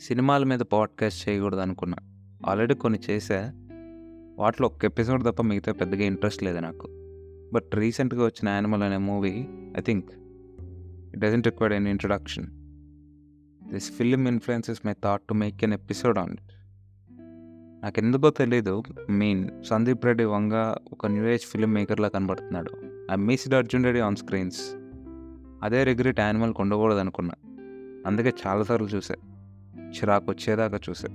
సినిమాల మీద పాడ్కాస్ట్ చేయకూడదు అనుకున్నా ఆల్రెడీ కొన్ని చేశా. వాటిలో ఒక్క ఎపిసోడ్ తప్ప మిగతా పెద్దగా ఇంట్రెస్ట్ లేదు నాకు. బట్ రీసెంట్గా వచ్చిన యానిమల్ అనే movie I think it doesn't required an introduction. This film influences my thought to make an episode on it. నాకు ఎందుకో తెలీదు మీన్ సందీప్ రెడ్డి వంగ ఒక న్యూ ఏజ్ ఫిల్మ్ మేకర్లా కనబడుతున్నాడు. I missed Arjun Reddy on screens. అదే రిగ్రెట్ యానిమల్కి ఉండకూడదు అనుకున్నా అందుకే చాలాసార్లు చూసా చిరాకు వచ్చేదాకా చూసా.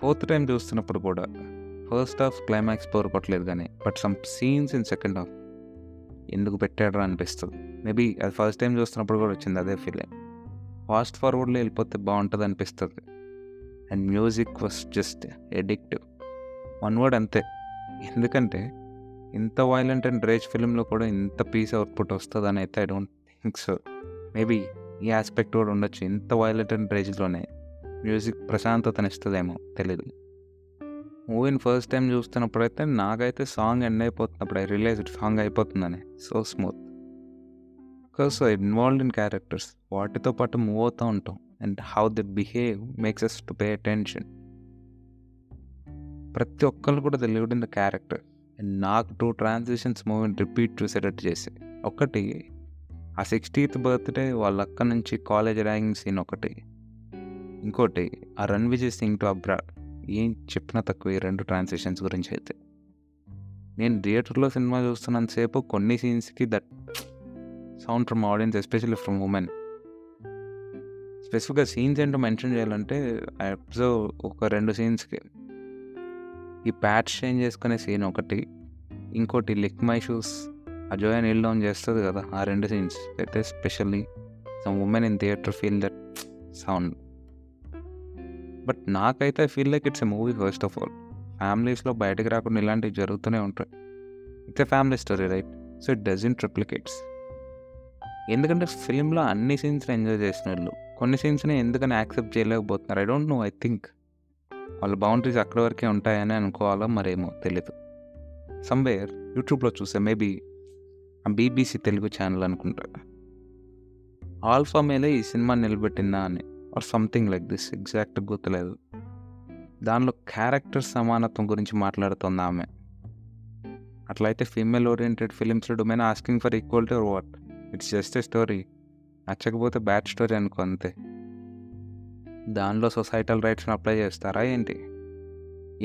ఫోర్త్ టైం చూస్తున్నప్పుడు కూడా ఫస్ట్ హాఫ్ క్లైమాక్స్ పవర్ పట్టలేదు కానీ but some scenes in second half ఎందుకు పెట్టాడరా అనిపిస్తుంది. మేబీ అది ఫస్ట్ టైం చూస్తున్నప్పుడు కూడా వచ్చింది అదే ఫీలింగ్ ఫాస్ట్ ఫార్వర్డ్లో వెళ్ళిపోతే బాగుంటుంది అనిపిస్తుంది. And music was just addictive one word అంతే. ఎందుకంటే ఇంత వైలెంట్ అండ్ రేజ్ ఫిలింలో కూడా ఇంత పీస్ అవుట్పుట్ వస్తుందని అయితే I don't think so maybe ఈ ఆస్పెక్ట్ కూడా ఉండొచ్చు. ఇంత వైలెంట్ అండ్ రేజ్లోనే మ్యూజిక్ ప్రశాంతతని ఇస్తుందేమో తెలియదు మూవీని ఫస్ట్ టైం చూస్తున్నప్పుడు అయితే నాకైతే సాంగ్ ఎండ్ అయిపోతున్నప్పుడు ఐ రిలైజ్ సాంగ్ అయిపోతుందని. So smooth because involved in characters వాటితో పాటు మూవ్ అవుతూ ఉంటాం. And how they behave makes us to pay attention ప్రతి ఒక్కరు కూడా they lived in the character and నాకు టూ ట్రాన్సిషన్స్ మూవీని రిపీట్ చూసేటట్టు చేసి ఒకటి ఆ సిక్స్టీత్ బర్త్డే వాళ్ళ అక్క నుంచి కాలేజ్ ర్యాంగ్ సీన్ ఒకటి. ఇంకోటి ఆ Ranvijay Singh to abroad ఏం చెప్పినా తక్కువ ఈ రెండు ట్రాన్సాక్షన్స్ గురించి అయితే. నేను థియేటర్లో సినిమా చూస్తున్నంతసేపు కొన్ని సీన్స్కి that sound from audience especially from women. స్పెసిఫిక్గా సీన్స్ ఏంటో మెన్షన్ చేయాలంటే ఐ అబ్జర్వ్ ఒక రెండు సీన్స్కి ఈ ప్యాట్స్ చేంజ్ చేసుకునే సీన్ ఒకటి. ఇంకోటి లిక్ మై షూస్. అజోయ్ నీల్ డౌన్ చేస్తుంది కదా ఆ రెండు సీన్స్ అయితే specially some women in theatre feel that sound but నాకైతే feel like it's a movie first of all ఫ్యామిలీస్లో బయటకు రాకుండా ఇలాంటివి జరుగుతూనే ఉంటాయి. It's a family story right so it doesn't triplicates ఎందుకంటే ఫిలింలో అన్ని సీన్స్ని ఎంజాయ్ చేసిన వాళ్ళు కొన్ని సీన్స్ని ఎందుకని యాక్సెప్ట్ చేయలేకపోతున్నారు? I don't know I think వాళ్ళ బౌండరీస్ అక్కడి వరకే ఉంటాయని అనుకోవాలో మరేమో తెలీదు. సమ్వేర్ యూట్యూబ్లో చూసే మేబీ బీబీసీ తెలుగు ఛానల్ అనుకుంటా. ఆల్ఫా మేలే ఈ సినిమా నిలబెట్టిందా అని or something like this exact గుర్తులేదు. దానిలో క్యారెక్టర్ సమానత్వం గురించి మాట్లాడుతుంది ఆమె. అట్లయితే female oriented films domain asking for equality or what it's just a story నచ్చకపోతే బ్యాడ్ స్టోరీ అనుకో అంతే. దానిలో సొసైటల్ రైట్స్ని అప్లై చేస్తారా ఏంటి?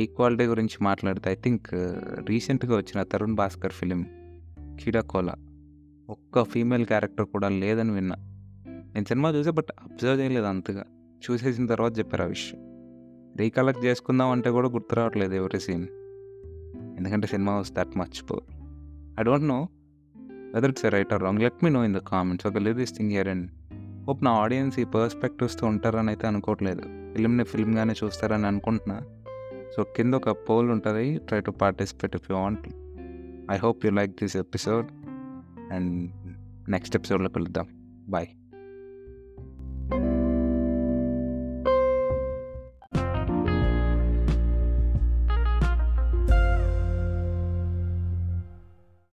ఈక్వాలిటీ గురించి మాట్లాడితే ఐ థింక్ రీసెంట్గా వచ్చిన తరుణ్ భాస్కర్ ఫిలిం కిడకోలా ఒక్క ఫీమేల్ క్యారెక్టర్ కూడా లేదని విన్నా. నేను సినిమా చూసా బట్ అబ్జర్వ్ చేయలేదు అంతగా. చూసేసిన తర్వాత చెప్పారు ఆ విషయం రీకలెక్ట్ చేసుకుందాం అంటే కూడా గుర్తు రావట్లేదు ఎవరి సీన్. ఎందుకంటే cinema was that much poor. I don't know whether it's right or wrong. Let me know in the comments ఒక leave this thing here and hope నా ఆడియన్స్ ఈ పర్స్పెక్టివ్స్తో ఉంటారని అయితే అనుకోవట్లేదు. ఫిల్మ్ని ఫిల్మ్గానే చూస్తారని అనుకుంటున్నా. సో కింద ఒక పోల్ ఉంటుంది. Try to participate if you want. I hope you like this episode and next episode la them. bye